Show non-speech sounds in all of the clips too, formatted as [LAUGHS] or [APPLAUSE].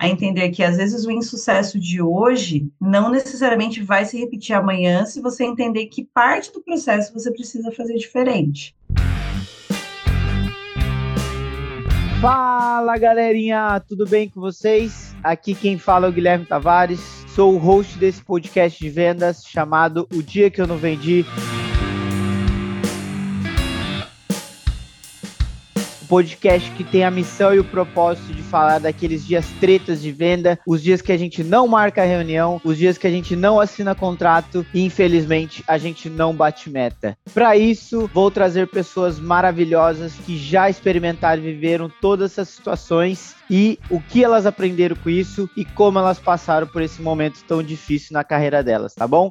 a entender que às vezes o insucesso de hoje não necessariamente vai se repetir amanhã se você entender que parte do processo você precisa fazer diferente. Fala galerinha, tudo bem com vocês? Aqui quem fala é o Guilherme Tavares, sou o host desse podcast de vendas chamado O Dia que Eu Não Vendi. Podcast que tem a missão e o propósito de falar daqueles dias tretas de venda, os dias que a gente não marca reunião, os dias que a gente não assina contrato e infelizmente a gente não bate meta. Para isso, vou trazer pessoas maravilhosas que já experimentaram e viveram todas essas situações e o que elas aprenderam com isso e como elas passaram por esse momento tão difícil na carreira delas, tá bom?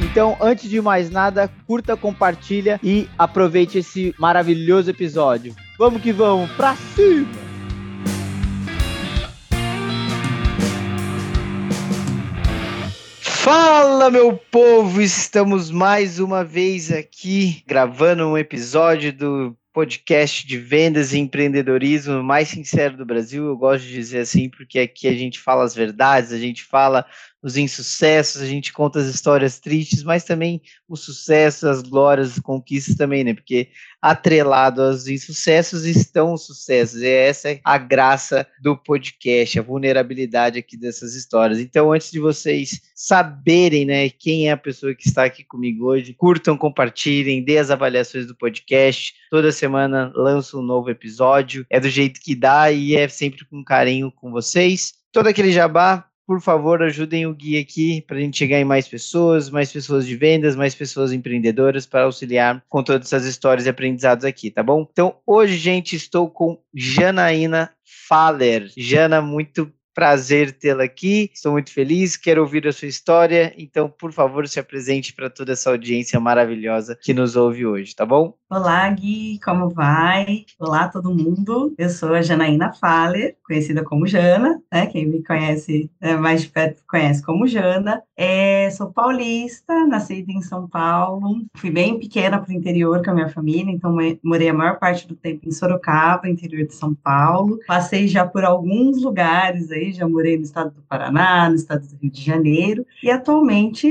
Então, antes de mais nada, curta, compartilha e aproveite esse maravilhoso episódio. Vamos que vamos, pra cima! Fala, meu povo! Estamos mais uma vez aqui gravando um episódio do podcast de vendas e empreendedorismo mais sincero do Brasil. Eu gosto de dizer assim, porque aqui a gente fala as verdades, a gente fala os insucessos, a gente conta as histórias tristes, mas também o sucesso, as glórias, as conquistas também, né? Porque atrelado aos insucessos estão os sucessos. E essa é a graça do podcast, a vulnerabilidade aqui dessas histórias. Então, antes de vocês saberem, né, quem é a pessoa que está aqui comigo hoje, curtam, compartilhem, dê as avaliações do podcast. Toda semana lanço um novo episódio. É do jeito que dá e é sempre com carinho com vocês. Todo aquele jabá, por favor, ajudem o guia aqui para a gente chegar em mais pessoas, mais pessoas de vendas, mais pessoas empreendedoras para auxiliar com todas essas histórias e aprendizados aqui, tá bom? Então, hoje, gente, estou com Janaína Faller. Jana, muito prazer tê-la aqui. Estou muito feliz, quero ouvir a sua história. Então, por favor, se apresente para toda essa audiência maravilhosa que nos ouve hoje, tá bom? Olá, Gui, como vai? Olá, todo mundo. Eu sou a Janaína Faller, conhecida como Jana, né? Quem me conhece é, mais de perto conhece como Jana. É, sou paulista, nascida em São Paulo. Fui bem pequena para o interior com a minha família, então morei a maior parte do tempo em Sorocaba, interior de São Paulo. Passei já por alguns lugares aí, já morei no estado do Paraná, no estado do Rio de Janeiro, e atualmente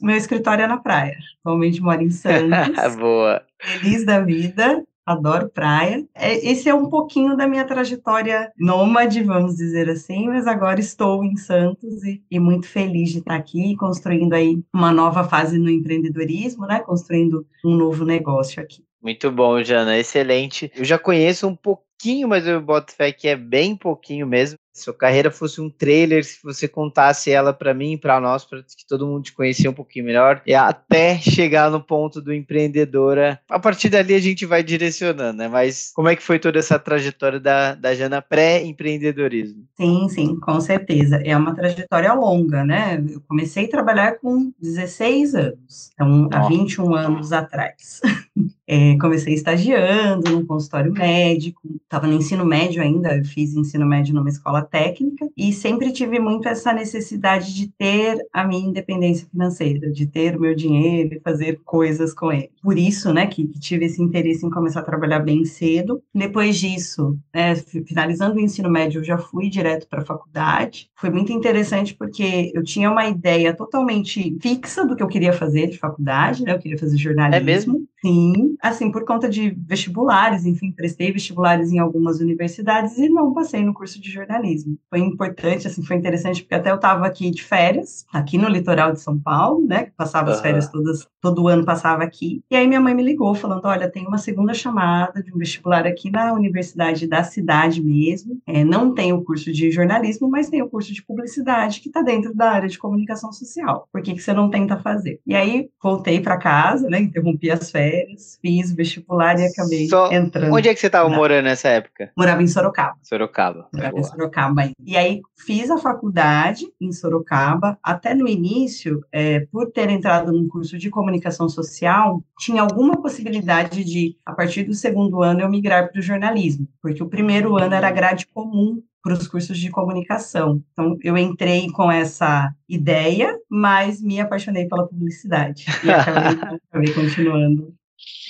meu escritório é na praia. Atualmente moro em Santos. [LAUGHS] Boa feliz da vida, adoro praia. É, esse é um pouquinho da minha trajetória nômade, vamos dizer assim, mas agora estou em Santos e, e, muito feliz de estar aqui, construindo aí uma nova fase no empreendedorismo, né? Construindo um novo negócio aqui. Muito bom, Jana, excelente. Eu já conheço um pouquinho, mas eu boto fé que é bem pouquinho mesmo sua carreira fosse um trailer, se você contasse ela para mim para nós, para que todo mundo te conhecia um pouquinho melhor, e até chegar no ponto do empreendedora. A partir dali a gente vai direcionando, né? Mas como é que foi toda essa trajetória da, da Jana pré-empreendedorismo? Sim, sim, com certeza. É uma trajetória longa, né? Eu comecei a trabalhar com 16 anos, então há 21 anos atrás. [LAUGHS] É, comecei estagiando num consultório médico, estava no ensino médio ainda, fiz ensino médio numa escola técnica e sempre tive muito essa necessidade de ter a minha independência financeira, de ter o meu dinheiro e fazer coisas com ele. Por isso, né, que, que tive esse interesse em começar a trabalhar bem cedo. Depois disso, né, finalizando o ensino médio, eu já fui direto para a faculdade. Foi muito interessante porque eu tinha uma ideia totalmente fixa do que eu queria fazer de faculdade, né? Eu queria fazer jornalismo. É mesmo? Sim, assim, por conta de vestibulares, enfim, prestei vestibulares em algumas universidades e não passei no curso de jornalismo. Foi importante, assim, foi interessante, porque até eu estava aqui de férias, aqui no litoral de São Paulo, né, passava as férias todas, todo ano passava aqui, e aí minha mãe me ligou falando, olha, tem uma segunda chamada de um vestibular aqui na universidade da cidade mesmo, é, não tem o curso de jornalismo, mas tem o curso de publicidade, que está dentro da área de comunicação social, por que, que você não tenta fazer? E aí, voltei para casa, né, interrompi as férias, fiz vestibular e acabei Só... entrando. Onde é que você estava morando nessa época? Morava em Sorocaba. Sorocaba. Morava Boa. em Sorocaba. E aí fiz a faculdade em Sorocaba. Até no início, é, por ter entrado num curso de comunicação social, tinha alguma possibilidade de, a partir do segundo ano, eu migrar para o jornalismo, porque o primeiro ano era grade comum para os cursos de comunicação. Então, eu entrei com essa ideia, mas me apaixonei pela publicidade e acabei, [LAUGHS] acabei continuando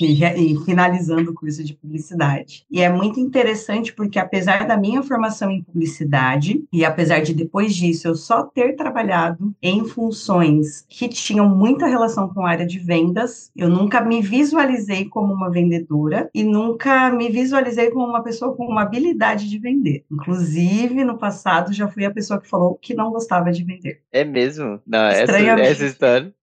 e, finalizando o curso de publicidade. E é muito interessante porque, apesar da minha formação em publicidade, e apesar de depois disso eu só ter trabalhado em funções que tinham muita relação com a área de vendas, eu nunca me visualizei como uma vendedora e nunca me visualizei como uma pessoa com uma habilidade de vender. Inclusive, no passado, já fui a pessoa que falou que não gostava de vender. É mesmo? Não, essa, essa história.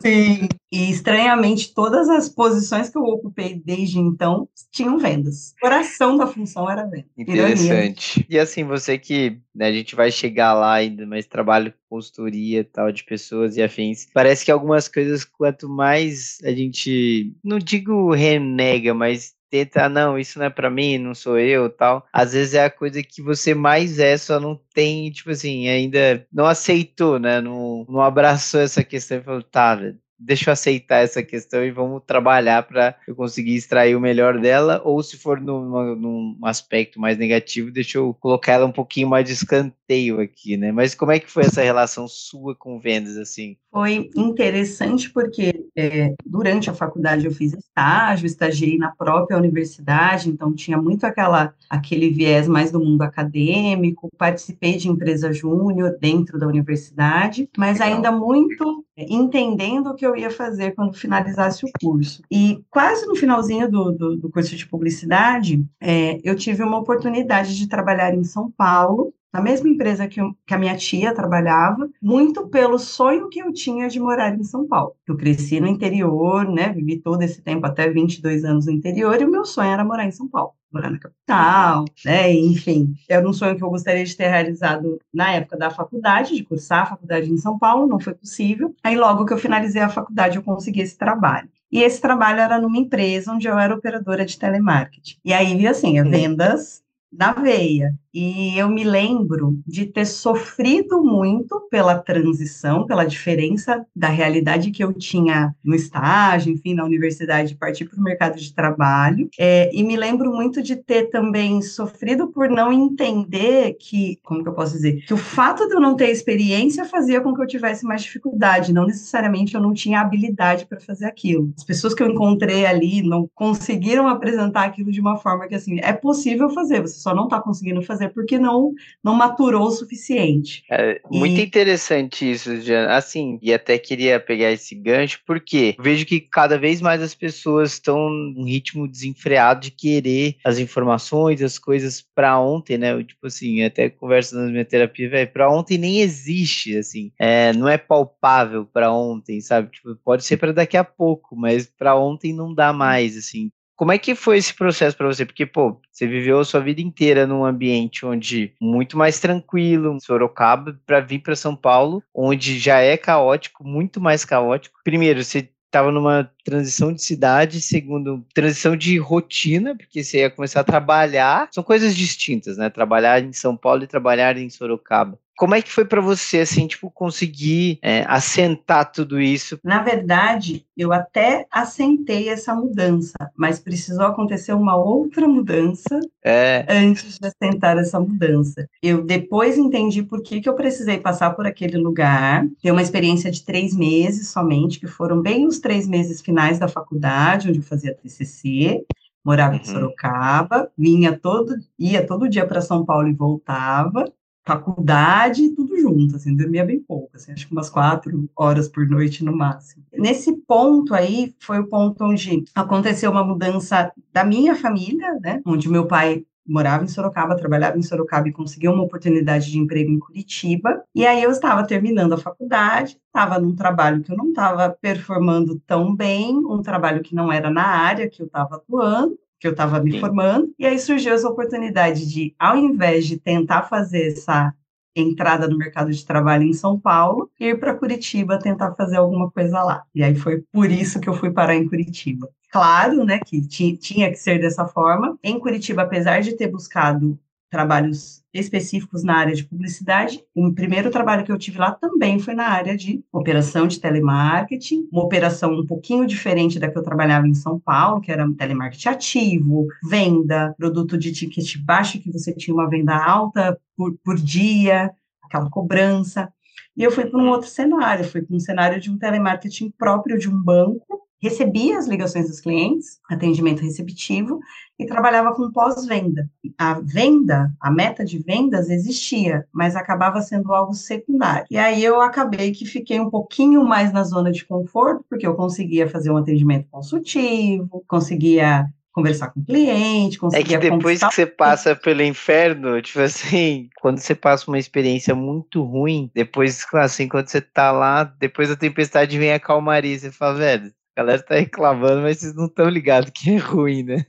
Sim, [LAUGHS] e estranhamente todas as posições que eu ocupei desde então tinham vendas. O coração da função era venda. Interessante. Ironia. E assim, você que né, a gente vai chegar lá ainda, mas trabalho com consultoria tal de pessoas e afins. Parece que algumas coisas, quanto mais a gente, não digo renega, mas tenta, não, isso não é para mim, não sou eu, tal. Às vezes é a coisa que você mais é, só não tem, tipo assim, ainda não aceitou, né? Não, não abraçou essa questão e falou, tá, deixa eu aceitar essa questão e vamos trabalhar para eu conseguir extrair o melhor dela, ou se for num, num aspecto mais negativo, deixa eu colocar ela um pouquinho mais de escanteio aqui, né? Mas como é que foi essa relação sua com vendas, assim? Foi interessante porque é, durante a faculdade eu fiz estágio, estagiei na própria universidade, então tinha muito aquela, aquele viés mais do mundo acadêmico, participei de empresa júnior dentro da universidade, mas Legal. ainda muito entendendo o que eu ia fazer quando finalizasse o curso. E quase no finalzinho do, do, do curso de publicidade, é, eu tive uma oportunidade de trabalhar em São Paulo, na mesma empresa que, eu, que, a minha tia trabalhava, muito pelo sonho que eu tinha de morar em São Paulo. Eu cresci no interior, né, vivi todo esse tempo, até 22 anos no interior, e o meu sonho era morar em São Paulo morar na capital, né? Enfim, era um sonho que eu gostaria de ter realizado na época da faculdade, de cursar a faculdade em São Paulo, não foi possível. Aí, logo que eu finalizei a faculdade, eu consegui esse trabalho. E esse trabalho era numa empresa onde eu era operadora de telemarketing. E aí, assim, vendas na veia. E eu me lembro de ter sofrido muito pela transição, pela diferença da realidade que eu tinha no estágio, enfim, na universidade, partir para o mercado de trabalho. É, e me lembro muito de ter também sofrido por não entender que, como que eu posso dizer, que o fato de eu não ter experiência fazia com que eu tivesse mais dificuldade, não necessariamente eu não tinha habilidade para fazer aquilo. As pessoas que eu encontrei ali não conseguiram apresentar aquilo de uma forma que, assim, é possível fazer, você só não está conseguindo fazer fazer porque não não maturou o suficiente. É muito e... interessante isso, Diana. Assim, e até queria pegar esse gancho, porque vejo que cada vez mais as pessoas estão num ritmo desenfreado de querer as informações, as coisas para ontem, né? Eu, tipo assim, até conversa na minha terapia, velho, para ontem nem existe, assim. É, não é palpável para ontem, sabe? Tipo, pode ser para daqui a pouco, mas para ontem não dá mais, assim. Como é que foi esse processo para você? Porque, pô, você viveu a sua vida inteira num ambiente onde muito mais tranquilo, Sorocaba, para vir para São Paulo, onde já é caótico, muito mais caótico. Primeiro, você estava numa transição de cidade, segundo, transição de rotina, porque você ia começar a trabalhar. São coisas distintas, né? Trabalhar em São Paulo e trabalhar em Sorocaba. Como é que foi para você, assim, tipo, conseguir é, assentar tudo isso? Na verdade, eu até assentei essa mudança, mas precisou acontecer uma outra mudança é. antes de assentar essa mudança. Eu depois entendi por que, que eu precisei passar por aquele lugar, ter uma experiência de três meses somente, que foram bem os três meses finais da faculdade, onde eu fazia TCC, morava uhum. em Sorocaba, vinha todo, ia todo dia para São Paulo e voltava, faculdade, tudo junto, assim, dormia bem pouco, assim, acho que umas quatro horas por noite no máximo. Nesse ponto aí, foi o ponto onde aconteceu uma mudança da minha família, né, onde meu pai morava em Sorocaba, trabalhava em Sorocaba e conseguiu uma oportunidade de emprego em Curitiba. E aí eu estava terminando a faculdade, estava num trabalho que eu não estava performando tão bem, um trabalho que não era na área que eu estava atuando que eu estava me Sim. formando, e aí surgiu essa oportunidade de, ao invés de tentar fazer essa entrada no mercado de trabalho em São Paulo, ir para Curitiba tentar fazer alguma coisa lá. E aí foi por isso que eu fui parar em Curitiba. Claro, né, que tinha que ser dessa forma. Em Curitiba, apesar de ter buscado trabalhos específicos na área de publicidade. O primeiro trabalho que eu tive lá também foi na área de operação de telemarketing, uma operação um pouquinho diferente da que eu trabalhava em São Paulo, que era telemarketing ativo, venda, produto de ticket baixo, que você tinha uma venda alta por, por dia, aquela cobrança. E eu fui para um outro cenário, fui para um cenário de um telemarketing próprio de um banco, recebia as ligações dos clientes, atendimento receptivo, e trabalhava com pós-venda. A venda, a meta de vendas existia, mas acabava sendo algo secundário. E aí eu acabei que fiquei um pouquinho mais na zona de conforto, porque eu conseguia fazer um atendimento consultivo, conseguia conversar com o cliente, conseguir É que depois que você passa pelo inferno, tipo assim, quando você passa uma experiência muito ruim, depois, assim, quando você tá lá, depois da tempestade vem a calmaria, você fala, velho, a galera tá reclamando, mas vocês não estão ligados que é ruim, né?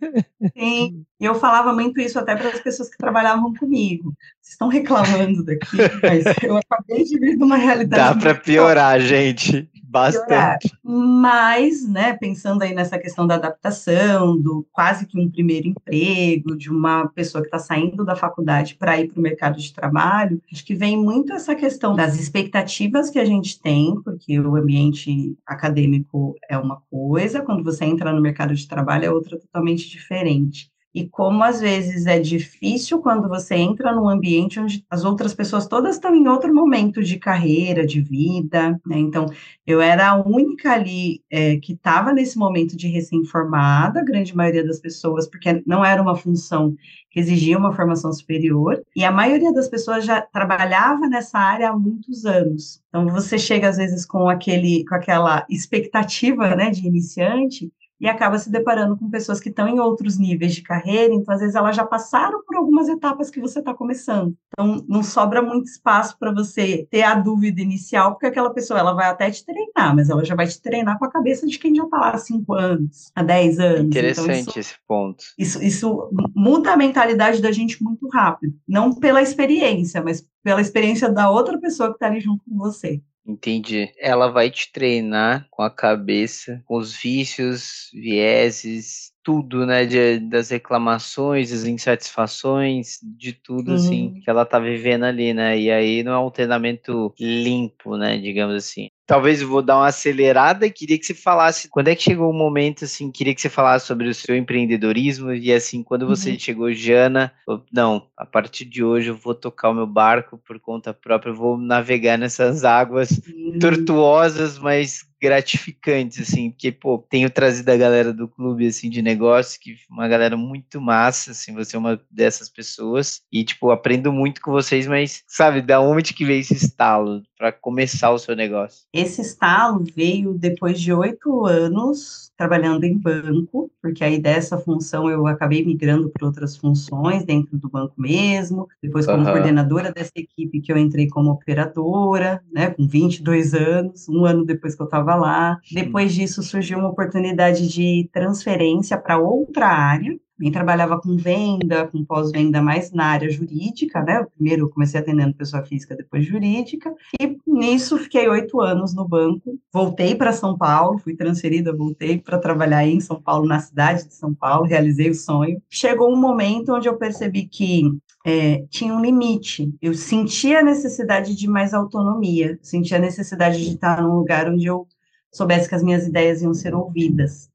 Sim, e [LAUGHS] eu falava muito isso até para as pessoas que trabalhavam comigo. Vocês estão reclamando daqui, mas eu acabei de vir de uma realidade. Dá para piorar, gente. Bastante. Mas, né, pensando aí nessa questão da adaptação, do quase que um primeiro emprego, de uma pessoa que está saindo da faculdade para ir para o mercado de trabalho, acho que vem muito essa questão das expectativas que a gente tem, porque o ambiente acadêmico é uma coisa, quando você entra no mercado de trabalho é outra totalmente diferente e como às vezes é difícil quando você entra num ambiente onde as outras pessoas todas estão em outro momento de carreira, de vida, né? Então, eu era a única ali é, que estava nesse momento de recém-formada, a grande maioria das pessoas, porque não era uma função que exigia uma formação superior, e a maioria das pessoas já trabalhava nessa área há muitos anos. Então, você chega às vezes com aquele, com aquela expectativa, né, de iniciante, e acaba se deparando com pessoas que estão em outros níveis de carreira, então às vezes elas já passaram por algumas etapas que você está começando. Então não sobra muito espaço para você ter a dúvida inicial, porque aquela pessoa ela vai até te treinar, mas ela já vai te treinar com a cabeça de quem já está lá há cinco anos, há dez anos. Interessante então, isso, esse ponto. Isso, isso muda a mentalidade da gente muito rápido, não pela experiência, mas pela experiência da outra pessoa que está ali junto com você. Entendi. Ela vai te treinar com a cabeça, com os vícios, vieses, tudo, né? De, das reclamações, das insatisfações, de tudo, assim, uhum. que ela tá vivendo ali, né? E aí não é um treinamento limpo, né? Digamos assim talvez eu vou dar uma acelerada e queria que você falasse quando é que chegou o momento assim, queria que você falasse sobre o seu empreendedorismo e assim, quando você uhum. chegou, Jana, não, a partir de hoje eu vou tocar o meu barco por conta própria, eu vou navegar nessas águas uhum. tortuosas, mas gratificantes, assim, porque, pô, tenho trazido a galera do clube, assim, de negócio, que uma galera muito massa, assim, você é uma dessas pessoas, e, tipo, aprendo muito com vocês, mas, sabe, da onde que veio esse estalo para começar o seu negócio? Esse estalo veio depois de oito anos trabalhando em banco, porque aí dessa função eu acabei migrando para outras funções dentro do banco mesmo, depois como uhum. coordenadora dessa equipe que eu entrei como operadora, né, com 22 anos, um ano depois que eu estava lá. Depois disso surgiu uma oportunidade de transferência para outra área, também trabalhava com venda, com pós-venda mais na área jurídica, né? Primeiro eu comecei atendendo pessoa física, depois jurídica, e nisso fiquei oito anos no banco. Voltei para São Paulo, fui transferida, voltei para trabalhar em São Paulo, na cidade de São Paulo, realizei o sonho. Chegou um momento onde eu percebi que é, tinha um limite. Eu sentia a necessidade de mais autonomia, sentia a necessidade de estar num lugar onde eu soubesse que as minhas ideias iam ser ouvidas.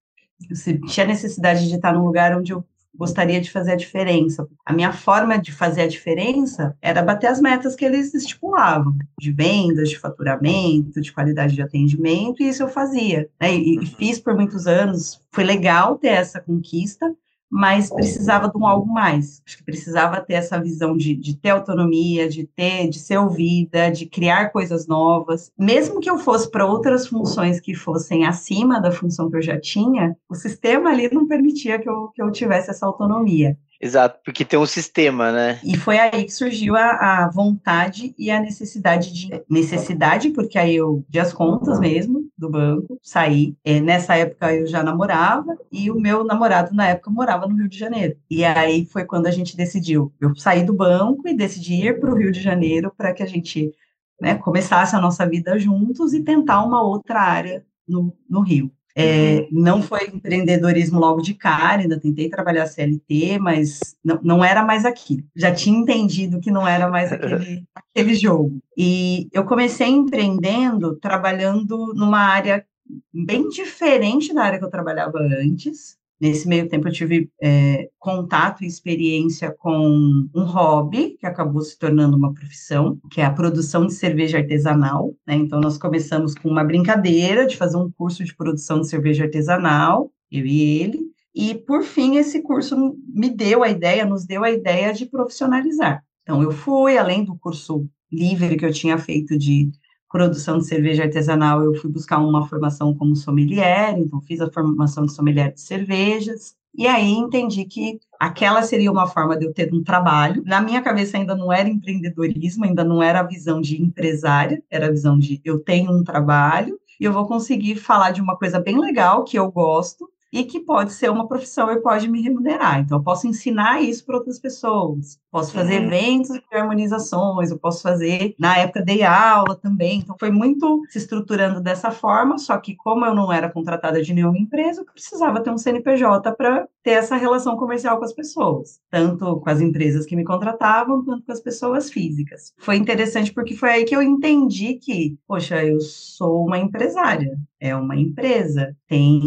Eu sentia a necessidade de estar num lugar onde eu gostaria de fazer a diferença. A minha forma de fazer a diferença era bater as metas que eles estipulavam, de vendas, de faturamento, de qualidade de atendimento, e isso eu fazia. Né? E, e uhum. fiz por muitos anos. Foi legal ter essa conquista, mas precisava de um algo mais. Acho que precisava ter essa visão de, de ter autonomia, de ter, de ser ouvida, de criar coisas novas. Mesmo que eu fosse para outras funções que fossem acima da função que eu já tinha, o sistema ali não permitia que eu, que eu tivesse essa autonomia. Exato, porque tem um sistema, né? E foi aí que surgiu a, a vontade e a necessidade de necessidade, porque aí eu vi as contas mesmo do banco, saí. É, nessa época eu já namorava e o meu namorado na época morava no Rio de Janeiro. E aí foi quando a gente decidiu, eu saí do banco e decidi ir para o Rio de Janeiro para que a gente né, começasse a nossa vida juntos e tentar uma outra área no, no Rio. É, uhum. não foi empreendedorismo logo de cara, ainda tentei trabalhar CLT, mas não, não era mais aquilo. Já tinha entendido que não era mais [LAUGHS] aquele, aquele jogo. E eu comecei empreendendo, trabalhando numa área bem diferente da área que eu trabalhava antes. Nesse meio tempo, eu tive é, contato e experiência com um hobby, que acabou se tornando uma profissão, que é a produção de cerveja artesanal. Né? Então, nós começamos com uma brincadeira de fazer um curso de produção de cerveja artesanal, eu e ele, e, por fim, esse curso me deu a ideia, nos deu a ideia de profissionalizar. Então, eu fui, além do curso livre que eu tinha feito de produção de cerveja artesanal, eu fui buscar uma formação como sommelier, então fiz a formação de sommelier de cervejas, e aí entendi que aquela seria uma forma de eu ter um trabalho. Na minha cabeça ainda não era empreendedorismo, ainda não era a visão de empresária, era a visão de eu tenho um trabalho e eu vou conseguir falar de uma coisa bem legal que eu gosto e que pode ser uma profissão e pode me remunerar. Então, eu posso ensinar isso para outras pessoas, posso fazer uhum. eventos de harmonizações, eu posso fazer, na época, dei aula também. Então, foi muito se estruturando dessa forma, só que como eu não era contratada de nenhuma empresa, eu precisava ter um CNPJ para ter essa relação comercial com as pessoas, tanto com as empresas que me contratavam, quanto com as pessoas físicas. Foi interessante porque foi aí que eu entendi que, poxa, eu sou uma empresária, é uma empresa, tem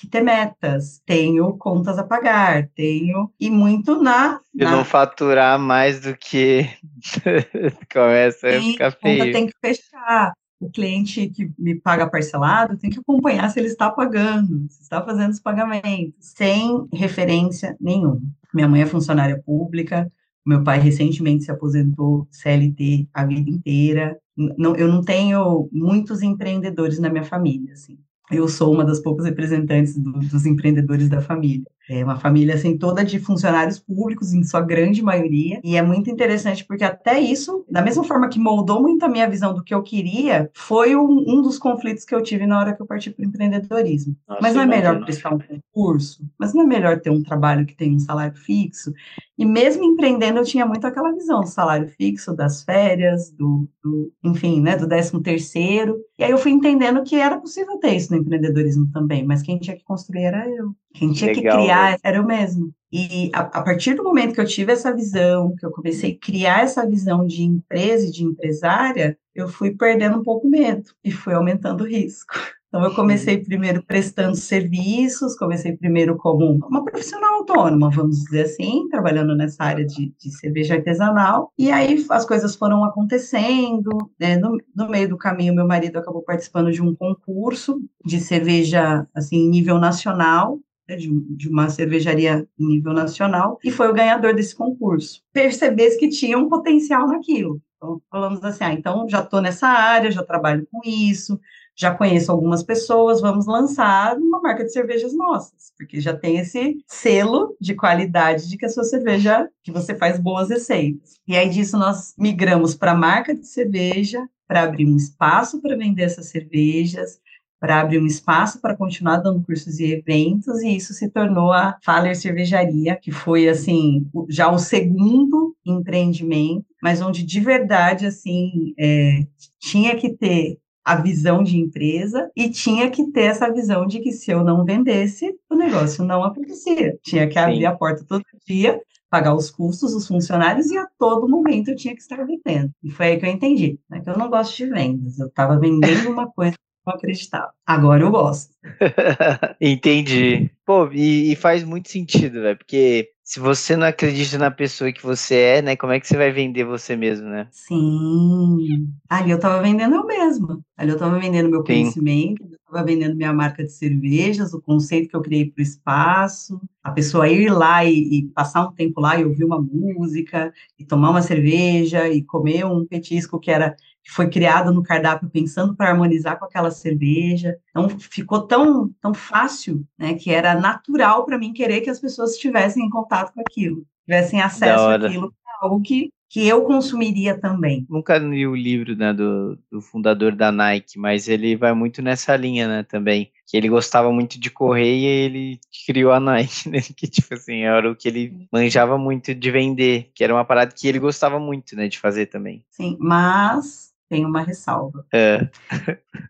que ter metas, tenho contas a pagar, tenho e muito na. E na... não faturar mais do que [LAUGHS] começa a ficar feio. Conta tem que fechar. O cliente que me paga parcelado tem que acompanhar se ele está pagando, se está fazendo os pagamentos, sem referência nenhuma. Minha mãe é funcionária pública, meu pai recentemente se aposentou CLT a vida inteira. Não, eu não tenho muitos empreendedores na minha família, assim eu sou uma das poucas representantes do, dos empreendedores da família. É uma família assim toda de funcionários públicos em sua grande maioria e é muito interessante porque até isso, da mesma forma que moldou muito a minha visão do que eu queria, foi um, um dos conflitos que eu tive na hora que eu parti para o empreendedorismo. Nossa, mas não é melhor prestar um concurso? Mas não é melhor ter um trabalho que tem um salário fixo? E mesmo empreendendo, eu tinha muito aquela visão do salário fixo, das férias, do, do enfim, né, do décimo terceiro. E aí eu fui entendendo que era possível ter isso no empreendedorismo também, mas quem tinha que construir era eu. Quem tinha Legal, que criar né? era eu mesmo. E a, a, partir do momento que eu tive essa visão, que eu comecei a criar essa visão de empresa e de empresária, eu fui perdendo um pouco o medo e fui aumentando o risco. [LAUGHS] Então, eu comecei primeiro prestando serviços, comecei primeiro como uma profissional autônoma, vamos dizer assim, trabalhando nessa área de, de cerveja artesanal. E aí as coisas foram acontecendo. Né? No, no, meio do caminho, meu marido acabou participando de um concurso de cerveja, assim, nível nacional. Né? De, de uma cervejaria em nível nacional, e foi o ganhador desse concurso. Percebesse que tinha um potencial naquilo. Então, falamos assim: ah, então já estou nessa área, já trabalho com isso, já conheço algumas pessoas, vamos lançar uma marca de cervejas nossas, porque já tem esse selo de qualidade de que a sua cerveja, que você faz boas receitas. E aí disso nós migramos para a marca de cerveja, para abrir um espaço para vender essas cervejas, para abrir um espaço para continuar dando cursos e eventos, e isso se tornou a Faller Cervejaria, que foi, assim, já o segundo empreendimento, mas onde de verdade, assim, é, tinha que ter a visão de empresa e tinha que ter essa visão de que se eu não vendesse, o negócio não acontecia. Tinha que abrir Sim. a porta todo dia, pagar os custos dos funcionários e a todo momento eu tinha que estar vendendo. E foi aí que eu entendi, né, que eu não gosto de vendas. Eu estava vendendo uma coisa não acreditava. Agora eu gosto. [LAUGHS] entendi. Pô, e, e faz muito sentido, velho, porque se você não acredita na pessoa que você é, né? Como é que você vai vender você mesmo, né? Sim. Ali eu tava vendendo eu mesma. Ali eu tava vendendo meu Sim. conhecimento, eu tava vendendo minha marca de cervejas, o conceito que eu criei para o espaço, a pessoa ir lá e, e, passar um tempo lá e ouvir uma música, e tomar uma cerveja, e comer um petisco que era que foi criado no cardápio pensando para harmonizar com aquela cerveja. Então ficou tão tão fácil, né, que era natural para mim querer que as pessoas estivessem em contato com aquilo, tivessem acesso àquilo, algo que que eu consumiria também. Nunca li o livro né, do, do fundador da Nike, mas ele vai muito nessa linha, né, também. Que ele gostava muito de correr e ele criou a Nike, [LAUGHS] né? Que, tipo assim, era o que ele manjava muito de vender, que era uma parada que ele gostava muito, né, de fazer também. Sim, mas tem uma ressalva. É.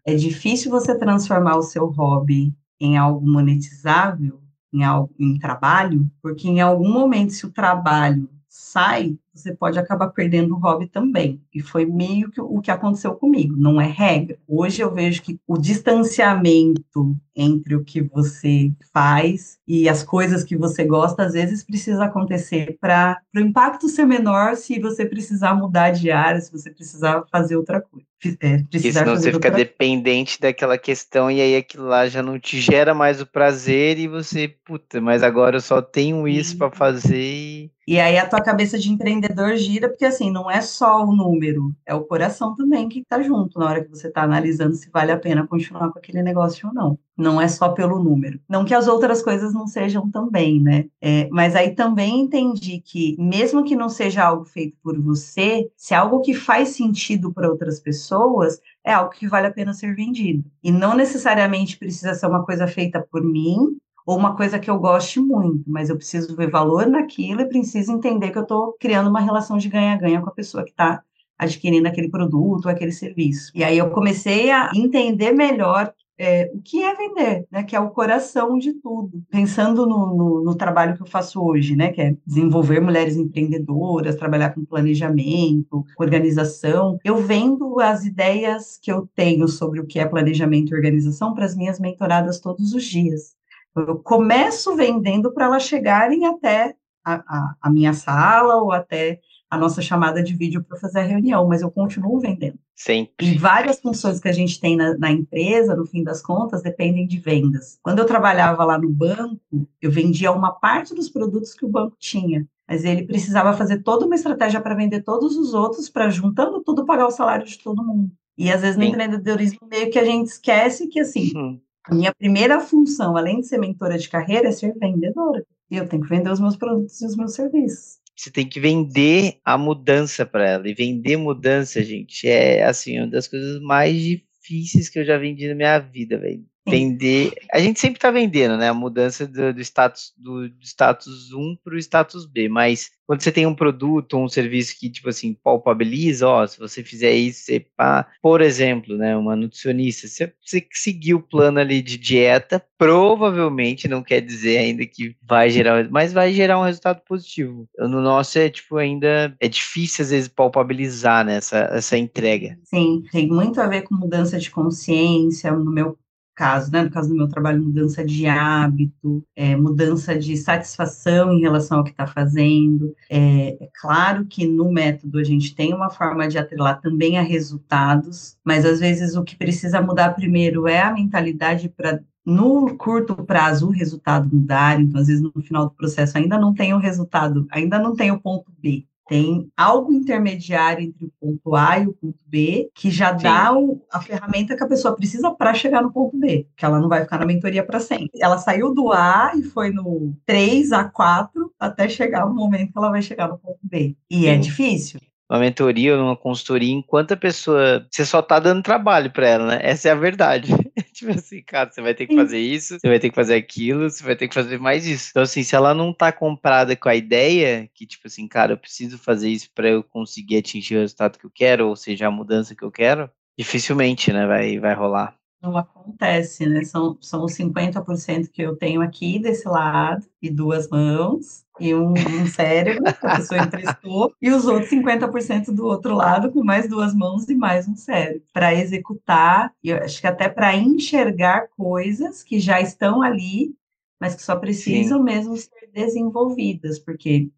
é difícil você transformar o seu hobby em algo monetizável, em algo em trabalho, porque em algum momento se o trabalho sai você pode acabar perdendo o hobby também. E foi meio que o que aconteceu comigo, não é regra. Hoje eu vejo que o distanciamento entre o que você faz e as coisas que você gosta, às vezes precisa acontecer para o impacto ser menor se você precisar mudar de área, se você precisar fazer outra coisa. É, Porque senão você fica outra... dependente daquela questão e aí aquilo lá já não te gera mais o prazer e você, puta, mas agora eu só tenho isso para fazer e e aí a tua cabeça de empreendedor gira, porque assim, não é só o número, é o coração também que está junto na hora que você está analisando se vale a pena continuar com aquele negócio ou não. Não é só pelo número. Não que as outras coisas não sejam também, né? É, mas aí também entendi que, mesmo que não seja algo feito por você, se é algo que faz sentido para outras pessoas, é algo que vale a pena ser vendido. E não necessariamente precisa ser uma coisa feita por mim, ou uma coisa que eu goste muito, mas eu preciso ver valor naquilo e preciso entender que eu estou criando uma relação de ganha-ganha com a pessoa que está adquirindo aquele produto aquele serviço. E aí eu comecei a entender melhor é, o que é vender, né, que é o coração de tudo. Pensando no, no, no, trabalho que eu faço hoje, né, que é desenvolver mulheres empreendedoras, trabalhar com planejamento, organização, eu vendo as ideias que eu tenho sobre o que é planejamento e organização para as minhas mentoradas todos os dias. Eu começo vendendo para elas chegarem até a, a, a, minha sala ou até a nossa chamada de vídeo para fazer a reunião, mas eu continuo vendendo. Sempre. E várias funções que a gente tem na, na, empresa, no fim das contas, dependem de vendas. Quando eu trabalhava lá no banco, eu vendia uma parte dos produtos que o banco tinha, mas ele precisava fazer toda uma estratégia para vender todos os outros, para juntando tudo pagar o salário de todo mundo. E às vezes no Sim. empreendedorismo meio que a gente esquece que assim, uhum. Minha primeira função, além de ser mentora de carreira, é ser vendedora. E eu tenho que vender os meus produtos e os meus serviços. Você tem que vender a mudança para ela. E vender mudança, gente, é assim, uma das coisas mais difíceis que eu já vendi na minha vida, velho vender. A gente sempre está vendendo, né? A mudança do, do status do, do, status 1 para o status B, mas quando você tem um produto ou um serviço que, tipo assim, palpabiliza, ó, se você fizer isso, você pá, por exemplo, né, uma nutricionista, se você seguir o plano ali de dieta, provavelmente não quer dizer ainda que vai gerar, mas vai gerar um resultado positivo. No nosso é, tipo, ainda é difícil às vezes palpabilizar, né, essa, essa entrega. Sim, tem muito a ver com mudança de consciência, no meu caso, né? No caso do meu trabalho, mudança de hábito, é, mudança de satisfação em relação ao que está fazendo. É, é, claro que no método a gente tem uma forma de atrelar também a resultados, mas às vezes o que precisa mudar primeiro é a mentalidade para no curto prazo o resultado mudar, então às vezes no final do processo ainda não tem o resultado, ainda não tem o ponto B tem algo intermediário entre o ponto A e o ponto B, que já Sim. dá o, a ferramenta que a pessoa precisa para chegar no ponto B, que ela não vai ficar na mentoria para sempre. Ela saiu do A e foi no 3 a 4 até chegar o momento que ela vai chegar no ponto B. E é Sim. é difícil uma mentoria ou uma consultoria enquanto a pessoa. Você só tá dando trabalho para ela, né? Essa é a verdade. [LAUGHS] tipo assim, cara, você vai ter que fazer isso, você vai ter que fazer aquilo, você vai ter que fazer mais isso. Então, assim, se ela não tá comprada com a ideia que, tipo assim, cara, eu preciso fazer isso para eu conseguir atingir o resultado que eu quero, ou seja, a mudança que eu quero, dificilmente, né, vai, vai rolar não acontece, né? São, são os 50% que eu tenho aqui desse lado, e duas mãos, e um, um cérebro que a pessoa emprestou, e os outros 50% do outro lado, com mais duas mãos e mais um cérebro, para executar, e acho que até para enxergar coisas que já estão ali, mas que só precisam Sim. mesmo ser desenvolvidas, porque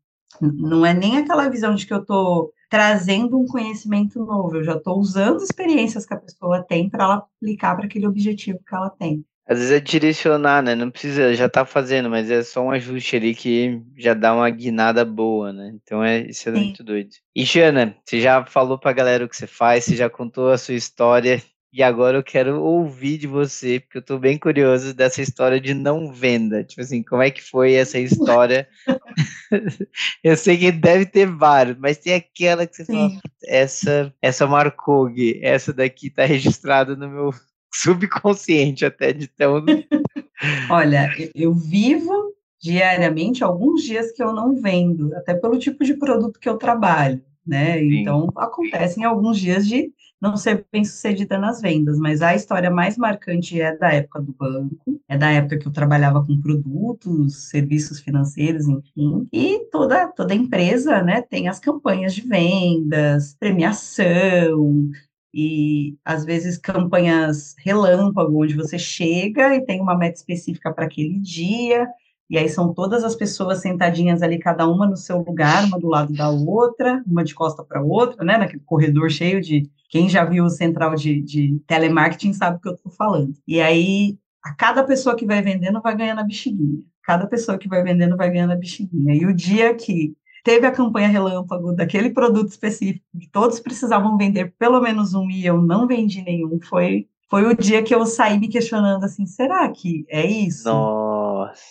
não é nem aquela visão de que eu estou trazendo um conhecimento novo, eu já estou usando experiências que a pessoa tem para ela aplicar para aquele objetivo que ela tem. Às vezes é direcionar, né? Não precisa, já tá fazendo, mas é só um ajuste ali que já dá uma guinada boa, né? Então é, isso é Sim. muito doido. E Jana, você já falou pra galera o que você faz, você já contou a sua história, e agora eu quero ouvir de você, porque eu tô bem curioso dessa história de não venda. Tipo assim, como é que foi essa história? [LAUGHS] eu sei que deve ter vários, mas tem aquela que você Sim. fala, essa, essa marcou, Gui, essa daqui tá registrada no meu [LAUGHS] subconsciente até de tão. [LAUGHS] Olha, eu vivo diariamente alguns dias que eu não vendo, até pelo tipo de produto que eu trabalho. né? Sim. Então, acontecem alguns dias de não ser bem sucedida nas vendas, mas a história mais marcante é da época do banco, é da época que eu trabalhava com produtos, serviços financeiros, enfim, e toda, toda empresa, né, tem as campanhas de vendas, premiação, e às vezes campanhas relâmpago, onde você chega e tem uma meta específica para aquele dia, e aí são todas as pessoas sentadinhas ali, cada uma no seu lugar, uma do lado da outra, uma de costa para outra, né, naquele corredor cheio de. Quem já viu o central de, de telemarketing sabe o que eu estou falando. E aí, a cada pessoa que vai vendendo vai ganhando a bexiguinha. Cada pessoa que vai vendendo vai ganhando a bexiguinha. E o dia que teve a campanha relâmpago daquele produto específico, que todos precisavam vender pelo menos um e eu não vendi nenhum, foi, foi o dia que eu saí me questionando assim, será que é isso? Nossa.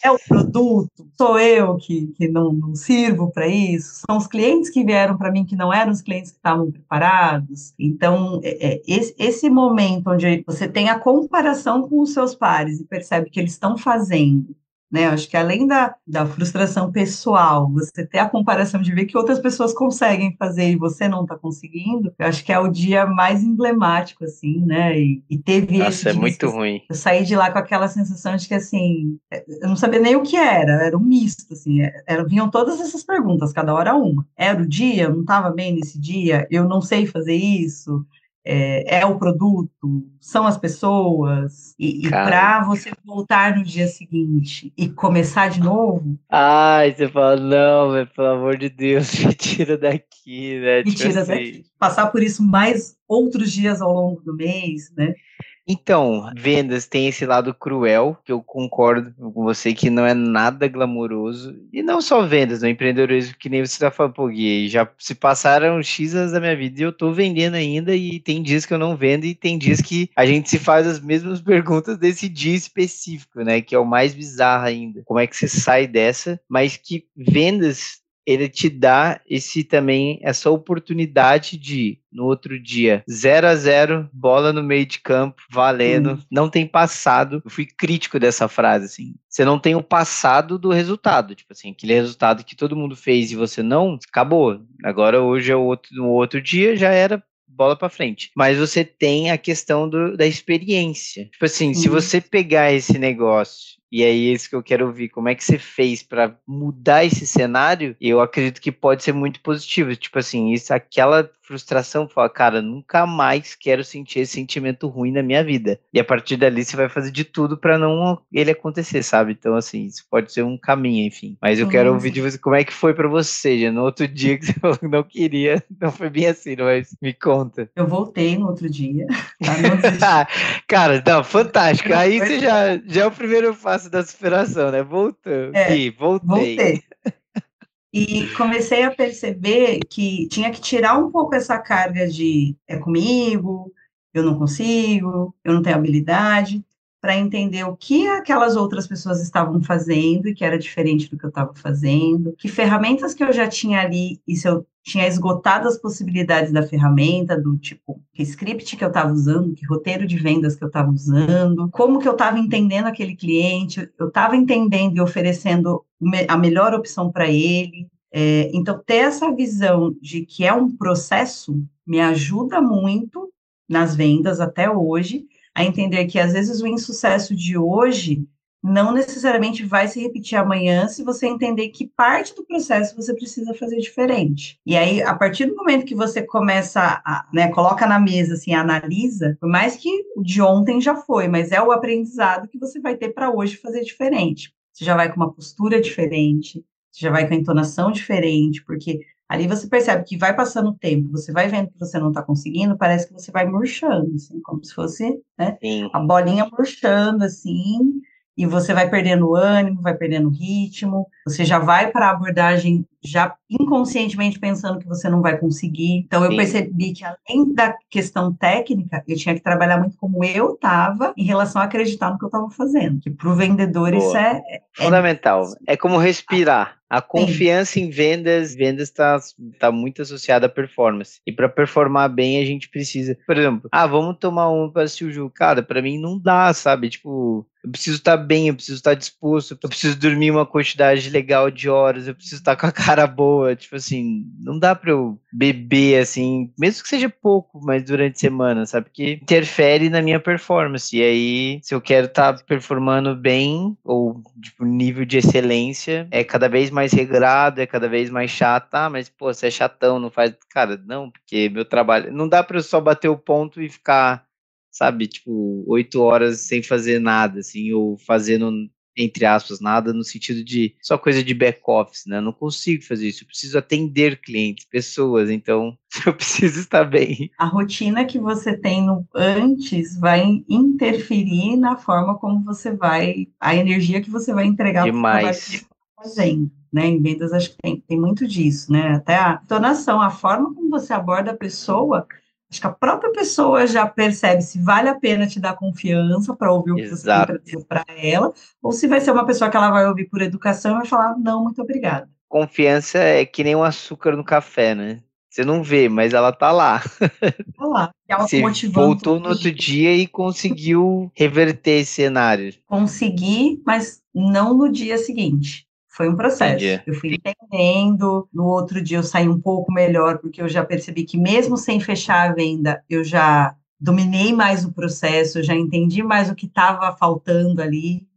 É o produto? Sou eu que, que não, não sirvo para isso? São os clientes que vieram para mim que não eram os clientes que estavam preparados? Então, é, é, esse, esse momento onde você tem a comparação com os seus pares e percebe que eles estão fazendo né? Acho que além da, da frustração pessoal, você ter a comparação de ver que outras pessoas conseguem fazer e você não está conseguindo, eu acho que é o dia mais emblemático, assim, né? E, e teve Nossa, é muito ruim. Eu saí de lá com aquela sensação de que, assim, eu não sabia nem o que era, era um misto, assim, é, era, vinham todas essas perguntas, cada hora uma. Era o dia? Eu não estava bem nesse dia? Eu não sei fazer isso? É, é, o produto, são as pessoas, e, e para você voltar no dia seguinte e começar de novo. Ai, você fala, não, véio, pelo amor de Deus, [LAUGHS] me tira daqui, né? Me tipo tira assim. daqui. Passar por isso mais outros dias ao longo do mês, né? Então, vendas tem esse lado cruel, que eu concordo com você que não é nada glamouroso. E não só vendas, no empreendedorismo, que nem você está falando, pô, Gui, já se passaram X anos da minha vida e eu tô vendendo ainda, e tem dias que eu não vendo, e tem dias que a gente se faz as mesmas [LAUGHS] perguntas desse dia específico, né? Que é o mais bizarro ainda. Como é que você sai dessa? Mas que vendas ele te dá esse também essa oportunidade de no outro dia 0 a 0 bola no meio de campo valendo hum. não tem passado eu fui crítico dessa frase assim você não tem o passado do resultado tipo assim aquele resultado que todo mundo fez e você não acabou agora hoje é outro no outro dia já era bola para frente. Mas você tem a questão do, da experiência. Tipo assim, se você pegar esse negócio e é isso que eu quero ouvir. Como é que você fez para mudar esse cenário? Eu acredito que pode ser muito positivo. Tipo assim, isso, aquela frustração, fala, cara, nunca mais quero sentir esse sentimento ruim na minha vida. E a partir dali você vai fazer de tudo para não ele acontecer, sabe? Então, assim, isso pode ser um caminho, enfim. Mas eu quero ouvir de você como é que foi para você, já no outro dia que você [LAUGHS] falou que não queria. Não foi bem assim, mas me conta. Eu voltei no outro dia. Tá? [LAUGHS] cara, não, fantástico. [LAUGHS] Aí você já, já é o primeiro passo da superação, né? Voltou. É, e voltei. Voltei. E comecei a perceber que tinha que tirar um pouco essa carga de é comigo, eu não consigo, eu não tenho habilidade, para entender o que aquelas outras pessoas estavam fazendo e que era diferente do que eu estava fazendo, que ferramentas que eu já tinha ali e se eu tinha esgotado as possibilidades da ferramenta, do tipo, que script que eu estava usando, que roteiro de vendas que eu estava usando, como que eu estava entendendo aquele cliente, eu estava entendendo e oferecendo a melhor opção para ele. É, então, ter essa visão de que é um processo me ajuda muito nas vendas até hoje, a entender que às vezes o insucesso de hoje não necessariamente vai se repetir amanhã se você entender que parte do processo você precisa fazer diferente. E aí, a partir do momento que você começa a, né, coloca na mesa, assim, analisa, por mais que o de ontem já foi, mas é o aprendizado que você vai ter para hoje fazer diferente. Você já vai com uma postura diferente, você já vai com a entonação diferente, porque Ali você percebe que vai passando o tempo, você vai vendo que você não está conseguindo, parece que você vai murchando, assim, como se fosse né, a bolinha murchando, assim, e você vai perdendo ânimo, vai perdendo ritmo, você já vai para a abordagem já inconscientemente pensando que você não vai conseguir. Então eu Sim. percebi que além da questão técnica, eu tinha que trabalhar muito como eu estava em relação a acreditar no que eu estava fazendo. Que para o vendedor Boa. isso é, é, fundamental. É como respirar. A confiança Sim. em vendas, vendas está tá muito associada à performance. E para performar bem, a gente precisa, por exemplo, ah, vamos tomar um para o. Cara, para mim não dá, sabe? Tipo, eu preciso estar tá bem, eu preciso estar tá disposto, eu preciso dormir uma quantidade legal de horas, eu preciso estar tá com a cara boa. Tipo assim, não dá pra eu beber assim, mesmo que seja pouco, mas durante a semana, sabe? Porque interfere na minha performance. E aí, se eu quero estar tá performando bem, ou tipo, nível de excelência, é cada vez mais regrado, é cada vez mais chato. Ah, mas pô, você é chatão, não faz. Cara, não, porque meu trabalho. Não dá pra eu só bater o ponto e ficar sabe, tipo, oito horas sem fazer nada, assim, ou fazendo entre aspas, nada no sentido de só coisa de back-office, né? Eu não consigo fazer isso. Eu preciso atender clientes, pessoas, então [LAUGHS] eu preciso estar bem. A rotina que você tem no antes vai interferir na forma como você vai, a energia que você vai entregar para o trabalho que você está fazendo. Né, em vendas, acho que tem, tem muito disso, né? Até a entonação, a forma como você aborda a pessoa Acho que a própria pessoa já percebe se vale a pena te dar confiança para ouvir o que Exato. você tem para ela, ou se vai ser uma pessoa que ela vai ouvir por educação e vai falar, não, muito obrigada. Confiança é que nem um açúcar no café, né? Você não vê, mas ela tá lá. [LAUGHS] Tá lá. Ela Você voltou no outro dia e conseguiu reverter esse cenário. Consegui, mas não no dia seguinte. Foi um processo. Eu fui entendendo. No outro dia eu saí um pouco melhor, porque eu já percebi que, mesmo sem fechar a venda, eu já dominei mais o processo, eu já entendi mais o que estava faltando ali,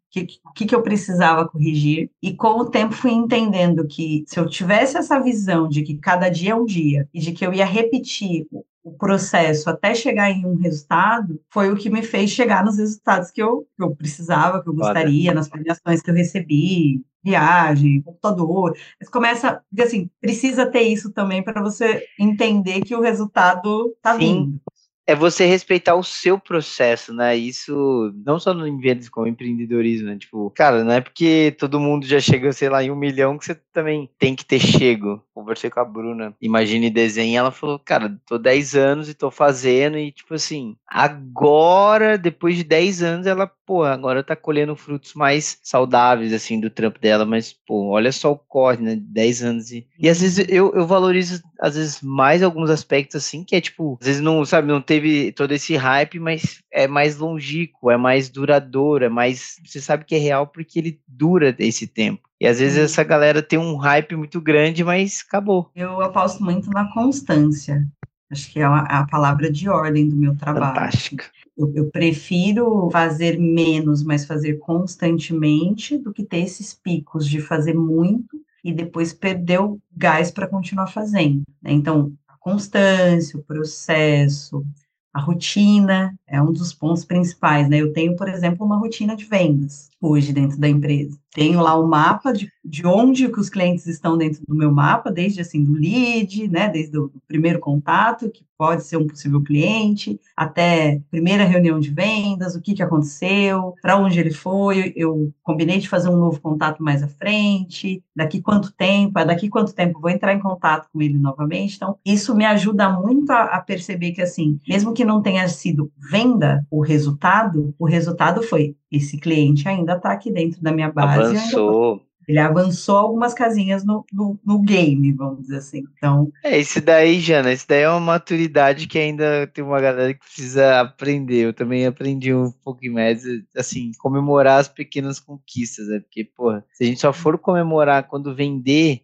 o que, que eu precisava corrigir. E com o tempo fui entendendo que se eu tivesse essa visão de que cada dia é um dia e de que eu ia repetir o processo até chegar em um resultado foi o que me fez chegar nos resultados que eu, que eu precisava, que eu gostaria, nas premiações que eu recebi, viagem, computador. Mas começa, assim, precisa ter isso também para você entender que o resultado está vindo é você respeitar o seu processo, né? Isso não só no vendas como empreendedorismo, né? Tipo, cara, não é porque todo mundo já chegou, sei lá, em um milhão que você também tem que ter chego. Conversei com a Bruna, Imagine Desenho, ela falou, cara, tô 10 anos e tô fazendo, e tipo assim, agora, depois de 10 anos, ela, pô, agora tá colhendo frutos mais saudáveis, assim, do trampo dela, mas, pô, olha só o corre, né? 10 anos. E, e às vezes eu, eu valorizo, às vezes, mais alguns aspectos, assim, que é tipo, às vezes não, sabe, não teve todo esse hype, mas é mais longínquo, é mais duradouro, é mais. Você sabe que é real porque ele dura esse tempo. E às vezes essa galera tem um hype muito grande, mas acabou. Eu aposto muito na constância. Acho que é a, a palavra de ordem do meu trabalho. Fantástica. Eu, eu, prefiro fazer menos, mas fazer constantemente, do que ter esses picos de fazer muito e depois perder o gás para continuar fazendo. Né? Então, a constância, o processo, a rotina é um dos pontos principais, né? Eu tenho, por exemplo, uma rotina de vendas hoje dentro da empresa. Tenho lá o mapa de, de onde que os clientes estão dentro do meu mapa, desde assim do lead, né, desde o primeiro contato, que pode ser um possível cliente, até primeira reunião de vendas, o que, que aconteceu, para onde ele foi, eu combinei de fazer um novo contato mais à frente, daqui quanto tempo, é daqui quanto tempo vou entrar em contato com ele novamente. Então, isso me ajuda muito a, a perceber que, assim, mesmo que não tenha sido venda o resultado, o resultado foi esse cliente ainda está aqui dentro da minha base. Avançou. Ele avançou algumas casinhas no, no, no, game, vamos dizer assim. Então. É, isso daí, Jana, isso daí é uma maturidade que ainda tem uma galera que precisa aprender. Eu também aprendi um pouquinho mais, assim, comemorar as pequenas conquistas, né? Porque, porra, se a gente só for comemorar quando vender,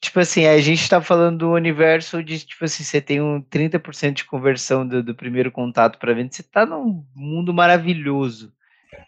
tipo assim, a gente tá falando do universo de, tipo assim, você tem um 30% de conversão do, do primeiro contato para venda, você tá num mundo maravilhoso.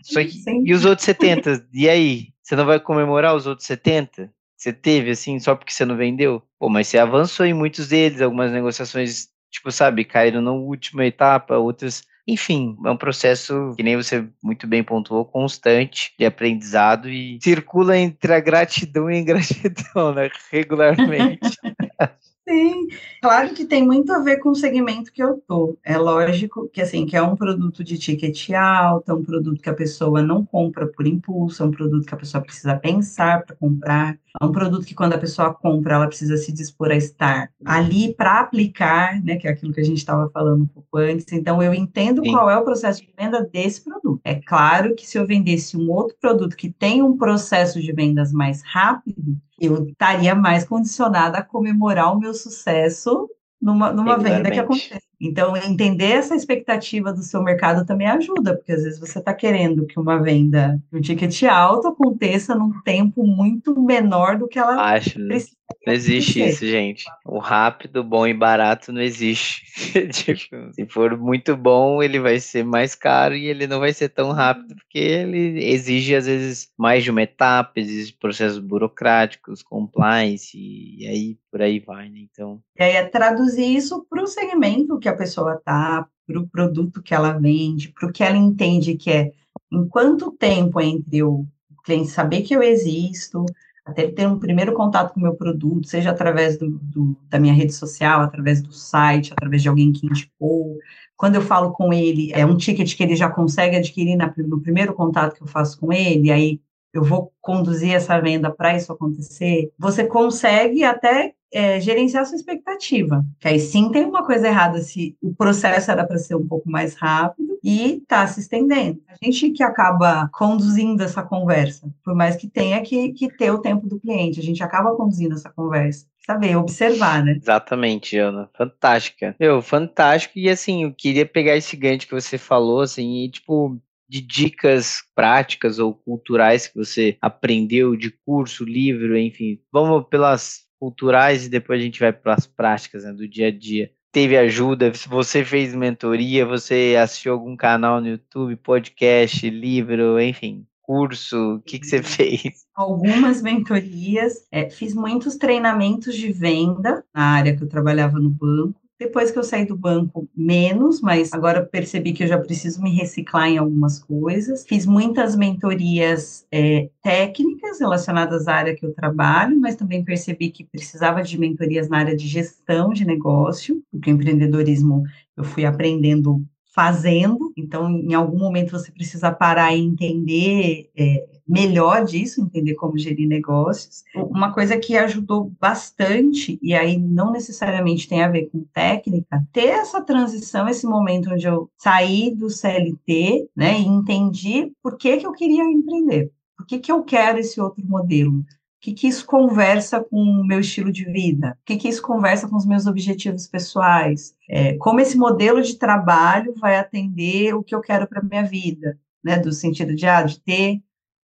Só que, e os outros 70? E aí? Você não vai comemorar os outros 70? Você teve, assim, só porque você não vendeu? Pô, mas você avançou em muitos deles, algumas negociações, tipo, sabe, caíram na última etapa, outras. Enfim, é um processo que nem você muito bem pontuou, constante de aprendizado e circula entre a gratidão e a ingratidão, né? [LAUGHS] Regularmente. [LAUGHS] Sim, claro que tem muito a ver com o segmento que eu tô. É lógico que assim, que é um produto de ticket alto, é um produto que a pessoa não compra por impulso, é um produto que a pessoa precisa pensar para comprar, é um produto que quando a pessoa compra, ela precisa se dispor a estar ali para aplicar, né, que é aquilo que a gente estava falando um pouco antes. Então eu entendo Sim. qual é o processo de venda desse produto. É claro que se eu vendesse um outro produto que tem um processo de vendas mais rápido, eu estaria mais condicionada a comemorar o meu sucesso numa, numa venda que acontece Então, entender essa expectativa do seu mercado também ajuda, porque às vezes você está querendo que uma venda, um ticket alto aconteça num tempo muito menor do que ela Acho, precisa. Não existe isso, gente. O rápido, bom e barato não existe. [LAUGHS] tipo, se for muito bom, ele vai ser mais caro e ele não vai ser tão rápido, porque ele exige, às vezes, mais de uma etapa, exige processos burocráticos, compliance, e aí por aí vai, né? Então. E aí é traduzir isso para o segmento que a pessoa tá, para o produto que ela vende, para o que ela entende que é em quanto tempo entre o cliente saber que eu existo, até ele ter um primeiro contato com o meu produto, seja através do, do, da minha rede social, através do site, através de alguém que indicou. Quando eu falo com ele, é um ticket que ele já consegue adquirir na, no primeiro contato que eu faço com ele, aí eu vou conduzir essa venda para isso acontecer. Você consegue até é, gerenciar sua expectativa. Que aí sim tem uma coisa errada se o processo era para ser um pouco mais rápido e está se estendendo. A gente que acaba conduzindo essa conversa, por mais que tenha que, que ter o tempo do cliente, a gente acaba conduzindo essa conversa saber, observar, né? Exatamente, Ana. Fantástica. Meu, fantástico. E assim, eu queria pegar esse gancho que você falou, assim, e tipo, de dicas práticas ou culturais que você aprendeu de curso, livro, enfim. Vamos pelas culturais e depois a gente vai para as práticas né, do dia a dia. Teve ajuda? Você fez mentoria? Você assistiu algum canal no YouTube, podcast, livro, enfim, curso? O que, que você fez? Algumas mentorias, é, fiz muitos treinamentos de venda na área que eu trabalhava no banco depois que eu saí do banco, menos, mas agora percebi que eu já preciso me reciclar em algumas coisas. Fiz muitas mentorias é, técnicas relacionadas à área que eu trabalho, mas também percebi que precisava de mentorias na área de gestão de negócio, porque o empreendedorismo eu fui aprendendo fazendo, então em algum momento você precisa parar e entender é, melhor disso, entender como gerir negócios. Uma coisa que ajudou bastante, e aí não necessariamente tem a ver com técnica, ter essa transição, esse momento onde eu saí do CLT, né, e entendi por que, que eu queria empreender, por que, que eu quero esse outro modelo, o que, que isso conversa com o meu estilo de vida? O que, que isso conversa com os meus objetivos pessoais? É, como esse modelo de trabalho vai atender o que eu quero para a minha vida? Né, do sentido de, ah, de ter,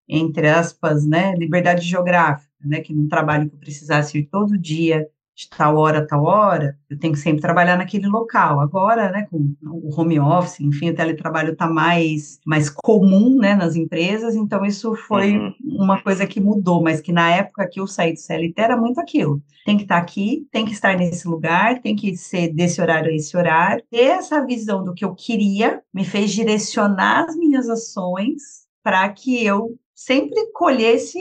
entre aspas, né, liberdade geográfica, né, que num trabalho que eu precisasse ir todo dia de tal hora a tal hora, eu tenho que sempre trabalhar naquele local. Agora, né, com o home office, enfim, o teletrabalho está mais, mais comum, né, nas empresas, então isso foi uhum. uma coisa que mudou, mas que na época que eu saí do CLT era muito aquilo. Tem que estar tá aqui, tem que estar nesse lugar, tem que ser desse horário a esse horário. Ter essa visão do que eu queria me fez direcionar as minhas ações para que eu sempre colhesse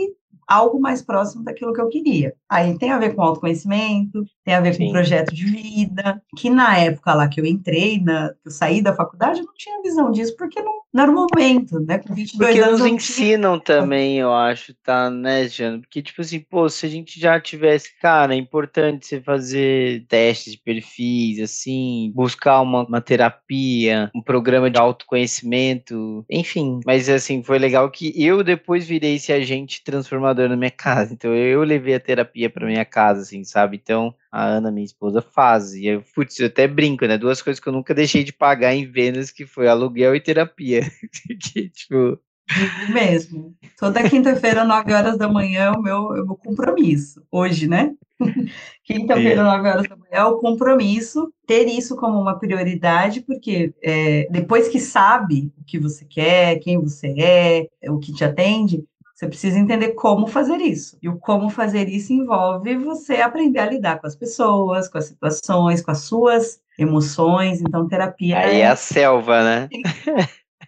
algo mais próximo daquilo que eu queria. Aí tem a ver com autoconhecimento, tem a ver Sim. com projeto de vida, que na época lá que eu entrei, na, que eu saí da faculdade, eu não tinha visão disso, porque não, não era o momento, né? Com 22 porque anos. Porque nos ensinam tinha... também, eu acho, tá, né, Jana? Porque, tipo assim, pô, se a gente já tivesse, cara, é importante você fazer testes de perfis, assim, buscar uma, uma terapia, um programa de autoconhecimento, enfim. Mas, assim, foi legal que eu depois virei esse agente transformador na minha [LAUGHS] casa. Então, eu levei a terapia para minha casa, assim, sabe? Então, a Ana, minha esposa, faz. E eu, putz, eu até brinco, né? Duas coisas que eu nunca deixei de pagar em vendas, que foi aluguel e terapia. [LAUGHS] que, tipo... Mesmo. Toda quinta-feira, 9 horas da manhã, é o meu, é o meu compromisso. Hoje, né? [LAUGHS] Quinta-feira, 9 horas da manhã, é o compromisso. Ter isso como uma prioridade, porque é, depois que sabe o que você quer, quem você é, o que te atende, você precisa entender como fazer isso. E o como fazer isso envolve você aprender a lidar com as pessoas, com as situações, com as suas emoções. Então, terapia. Aí é, é a selva, né?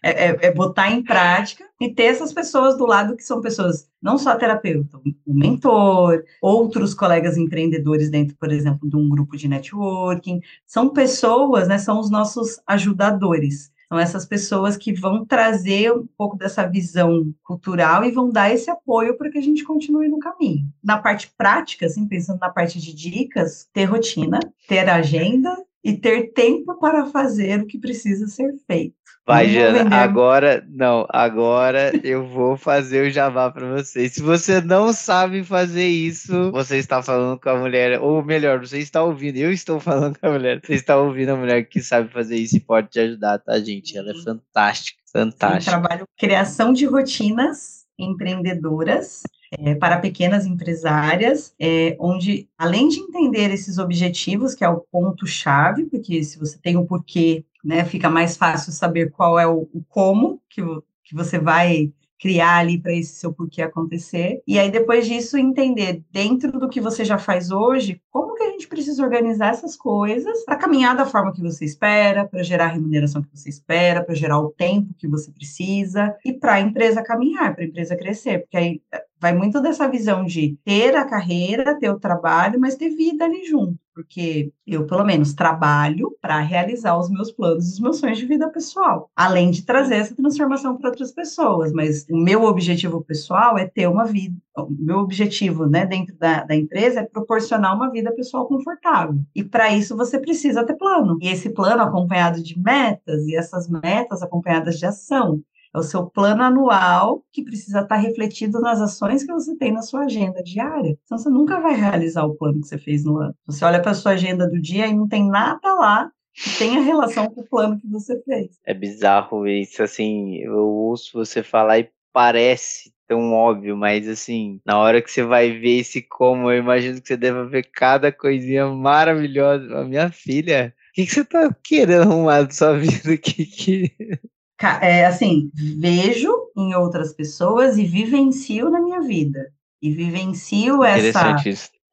É, é, é, botar em prática e ter essas pessoas do lado que são pessoas, não só terapeuta, o mentor, outros colegas empreendedores dentro, por exemplo, de um grupo de networking. São pessoas, né? São os nossos ajudadores. São essas pessoas que vão trazer um pouco dessa visão cultural e vão dar esse apoio para que a gente continue no caminho. Na parte prática, assim, pensando na parte de dicas, ter rotina, ter agenda, e ter tempo para fazer o que precisa ser feito. Vai, Jana, agora, não, agora eu vou fazer o jabá para vocês. Se você não sabe fazer isso, você está falando com a mulher, ou melhor, você está ouvindo, eu estou falando com a mulher, você está ouvindo a mulher que sabe fazer isso e pode te ajudar, tá, gente? Ela é fantástica, fantástica. Eu trabalho criação de rotinas empreendedoras é, para pequenas empresárias, é, onde, além de entender esses objetivos, que é o ponto-chave, porque se você tem o porquê, né, fica mais fácil saber qual é o, o como que, que você vai criar ali para esse seu porquê acontecer. E aí, depois disso, entender dentro do que você já faz hoje, como gente precisa organizar essas coisas para caminhar da forma que você espera, para gerar a remuneração que você espera, para gerar o tempo que você precisa e para a empresa caminhar, para a empresa crescer, porque aí vai muito dessa visão de ter a carreira, ter o trabalho, mas ter vida ali junto, porque eu, pelo menos, trabalho para realizar os meus planos os meus sonhos de vida pessoal, além de trazer essa transformação para outras pessoas, mas o meu objetivo pessoal é ter uma vida, o meu objetivo, né, dentro da, da empresa é proporcionar uma vida pessoal confortável, e para isso você precisa ter plano, e esse plano acompanhado de metas, e essas metas acompanhadas de ação, é o seu plano anual que precisa estar refletido nas ações que você tem na sua agenda diária. Senão você nunca vai realizar o plano que você fez no ano. Você olha para a sua agenda do dia e não tem nada lá que tenha relação com o plano que você fez. É bizarro isso, assim, eu ouço você falar e parece tão óbvio, mas assim, na hora que você vai ver esse como, eu imagino que você deva ver cada coisinha maravilhosa. Minha filha, o que, que você tá querendo arrumar da sua [LAUGHS] vida? Que, que é, assim, vejo em outras pessoas e vivencio na minha vida. E vivencio essa,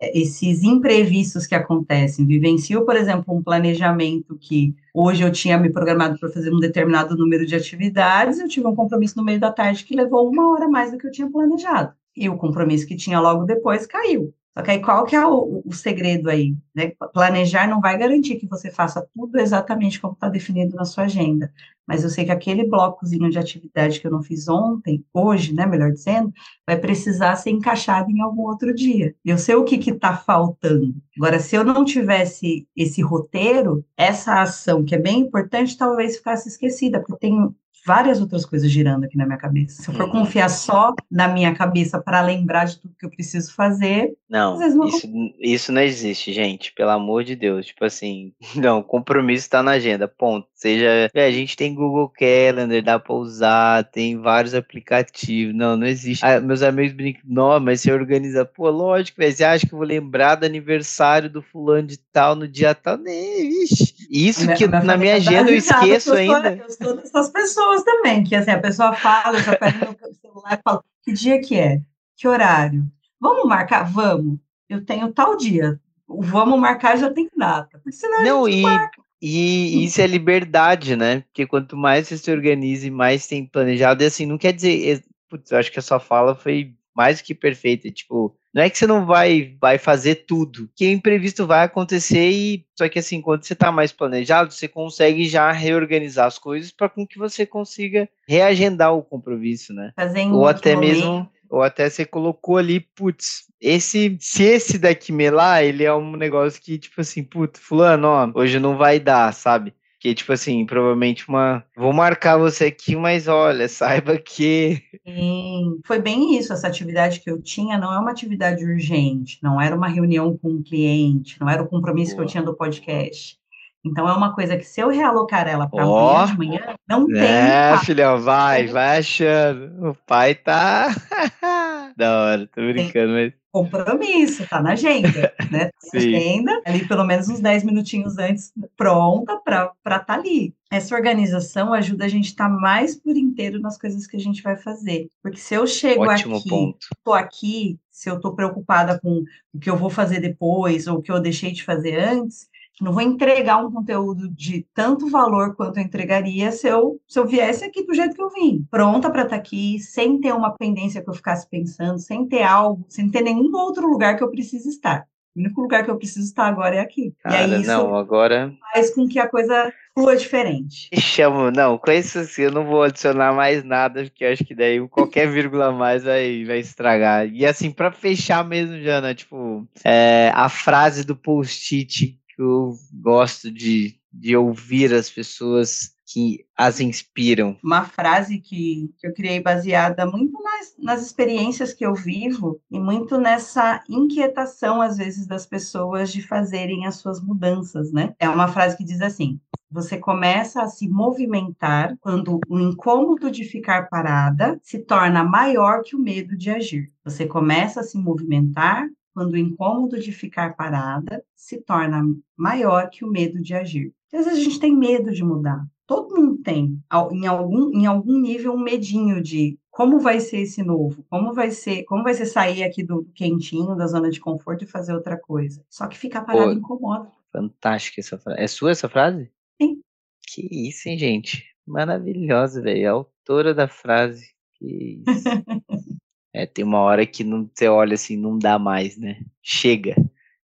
esses imprevistos que acontecem. Vivencio, por exemplo, um planejamento que hoje eu tinha me programado para fazer um determinado número de atividades, eu tive um compromisso no meio da tarde que levou uma hora mais do que eu tinha planejado. E o compromisso que tinha logo depois caiu. Só que aí qual que é o, o segredo aí? Né? Planejar não vai garantir que você faça tudo exatamente como está definido na sua agenda. Mas eu sei que aquele blocozinho de atividade que eu não fiz ontem, hoje, né, melhor dizendo, vai precisar ser encaixado em algum outro dia. Eu sei o que está faltando. Agora, se eu não tivesse esse roteiro, essa ação que é bem importante, talvez ficasse esquecida, porque tem várias outras coisas girando aqui na minha cabeça. Se eu for uhum. confiar só na minha cabeça para lembrar de tudo que eu preciso fazer, não, não isso, isso não existe, gente, pelo amor de Deus. Tipo assim, [LAUGHS] não, compromisso está na agenda, ponto. Seja, é, a gente tem Google Calendar, dá para usar, tem vários aplicativos. Não, não existe. Ah, meus amigos brincam, não, mas você organiza, pô, lógico, véio, você acha que eu vou lembrar do aniversário do fulano de tal no dia tal? Nem, vixe. Isso que minha na minha agenda eu esqueço ainda. Eu sou dessas pessoas também, que assim, a pessoa fala, eu já pego meu celular e falo, que dia que é? Que horário? Vamos marcar? Vamos. Eu tenho tal dia. O vamos marcar já tem data. Porque senão Não, e, marca. e isso é liberdade, né? Porque quanto mais você se organiza e mais tem planejado, e assim, não quer dizer. Putz, eu acho que a sua fala foi mais que perfeita. Tipo, não é que você não vai, vai fazer tudo, que imprevisto vai acontecer e só que assim, quando você está mais planejado, você consegue já reorganizar as coisas para com que você consiga reagendar o compromisso, né? Fazer ou até mesmo ou até você colocou ali, putz, esse, se esse daqui melar, ele é um negócio que, tipo assim, putz, fulano, ó, hoje não vai dar, sabe? Que, tipo assim, provavelmente uma. Vou marcar você aqui, mas olha, [LAUGHS] saiba que. Sim, foi bem isso. Essa atividade que eu tinha não é uma atividade urgente, não era uma reunião com um cliente, não era o compromisso Boa. que eu tinha do podcast. Então é uma coisa que se eu realocar ela para oh, amanhã de manhã, não tem. É, filhão, vai, vai achando. O pai tá. [LAUGHS] da hora, tô brincando, mas compromisso, tá na agenda, né? Tá na agenda, ali pelo menos uns 10 minutinhos antes, pronta para estar tá ali. Essa organização ajuda a gente a estar tá mais por inteiro nas coisas que a gente vai fazer. Porque se eu chego Ótimo aqui, ponto. tô aqui, se eu tô preocupada com o que eu vou fazer depois ou o que eu deixei de fazer antes, não vou entregar um conteúdo de tanto valor quanto eu entregaria se eu, se eu viesse aqui do jeito que eu vim, pronta para estar tá aqui, sem ter uma pendência que eu ficasse pensando, sem ter algo, sem ter nenhum outro lugar que eu precise estar. O único lugar que eu preciso estar agora é aqui. Cara, e aí isso não, agora faz com que a coisa flua diferente. Chamo, não, com isso assim, eu não vou adicionar mais nada, porque acho que daí qualquer vírgula a mais vai, vai estragar. E assim, para fechar mesmo, Jana, tipo, é, a frase do post-it eu gosto de, de ouvir as pessoas que as inspiram? Uma frase que, que eu criei baseada muito nas, nas experiências que eu vivo e muito nessa inquietação, às vezes, das pessoas de fazerem as suas mudanças, né? É uma frase que diz assim: você começa a se movimentar quando o incômodo de ficar parada se torna maior que o medo de agir. Você começa a se movimentar quando o incômodo de ficar parada se torna maior que o medo de agir. Às vezes a gente tem medo de mudar. Todo mundo tem, em algum, em algum nível, um medinho de como vai ser esse novo, como vai ser, como vai ser sair aqui do quentinho, da zona de conforto e fazer outra coisa. Só que ficar parado Pô, incomoda. Fantástica essa frase. É sua essa frase? Sim. Que isso, hein, gente? Maravilhosa, velho. Autora da frase. Que isso. [LAUGHS] é, tem uma hora que não, você olha assim, não dá mais, né? Chega.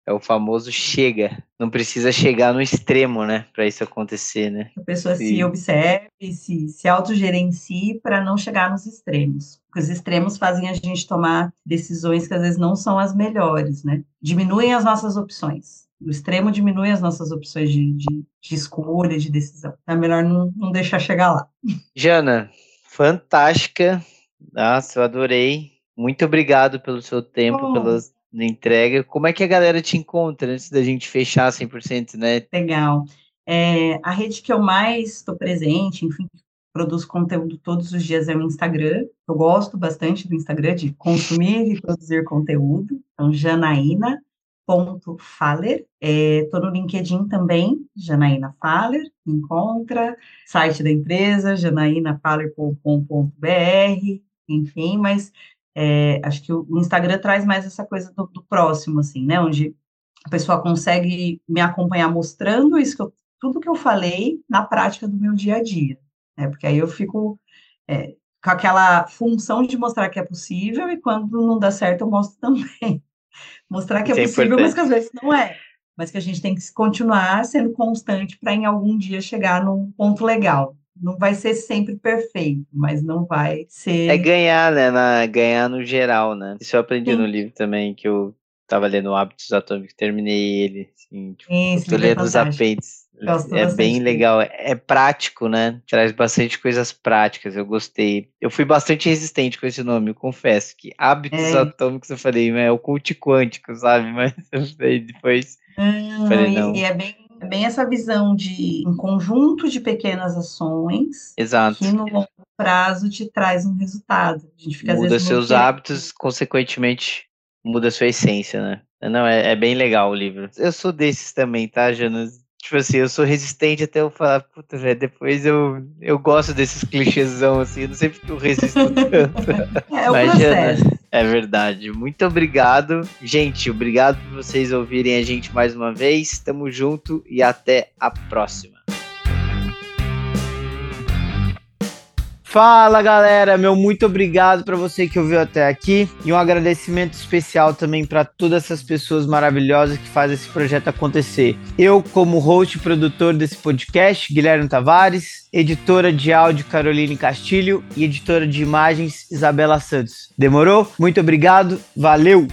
É o famoso chega. Não precisa chegar no extremo, né? Para isso acontecer, né? A pessoa Sim. se observe, se, se autogerencie para não chegar nos extremos. Porque os extremos fazem a gente tomar decisões que às vezes não são as melhores, né? Diminuem as nossas opções. O extremo diminui as nossas opções de, de, de escolha, de decisão. É melhor não, não deixar chegar lá. Jana, fantástica. Nossa, eu adorei. Muito obrigado pelo seu tempo, oh. pelas entrega. Como é que a galera te encontra antes da gente fechar 100%, né? Legal. É, a rede que eu mais estou presente, enfim, produzo conteúdo todos os dias é o Instagram. Eu gosto bastante do Instagram, de consumir e produzir conteúdo. Então, Janaína, ponto Faller. Estou é, no LinkedIn também, Janaína Faller, encontra, site da empresa, janaínafaller.com.br, enfim, mas é, acho que o Instagram traz mais essa coisa do, do, próximo, assim, né, onde a pessoa consegue me acompanhar mostrando isso que eu, tudo que eu falei na prática do meu dia a dia, né, porque aí eu fico é, com aquela função de mostrar que é possível e quando não dá certo eu mostro [LAUGHS] também. Mostrar que é, é possível, mas que às vezes não é. Mas que a gente tem que continuar sendo constante para em algum dia chegar num ponto legal. Não vai ser sempre perfeito, mas não vai ser. É ganhar, né? Na, ganhar no geral, né? Isso eu aprendi Sim. no livro também, que eu tava lendo Hábitos Atômicos, terminei ele. Assim, tipo, Isso, tô lendo os apêndices Gosto é bem legal, é prático, né? Traz bastante coisas práticas, eu gostei. Eu fui bastante resistente com esse nome, eu confesso que hábitos é. atômicos eu falei, é o cult quântico, sabe? [LAUGHS] Mas eu falei depois. Hum, falei, não. E é bem, é bem essa visão de um conjunto de pequenas ações Exato. que no longo prazo te traz um resultado. A gente fica, muda seus hábitos, consequentemente muda sua essência, né? Não, é, é, bem legal o livro. Eu sou desses também, tá, Janas? Tipo assim, eu sou resistente até eu falar, puta, velho, depois eu, eu gosto desses clichêsão, assim, não sei porque eu resisto [LAUGHS] tanto. É o Mas, Jana, é verdade. Muito obrigado. Gente, obrigado por vocês ouvirem a gente mais uma vez. Tamo junto e até a próxima. Fala galera, meu muito obrigado para você que ouviu até aqui e um agradecimento especial também para todas essas pessoas maravilhosas que fazem esse projeto acontecer. Eu, como host e produtor desse podcast, Guilherme Tavares, editora de áudio Caroline Castilho e editora de imagens Isabela Santos. Demorou? Muito obrigado, valeu!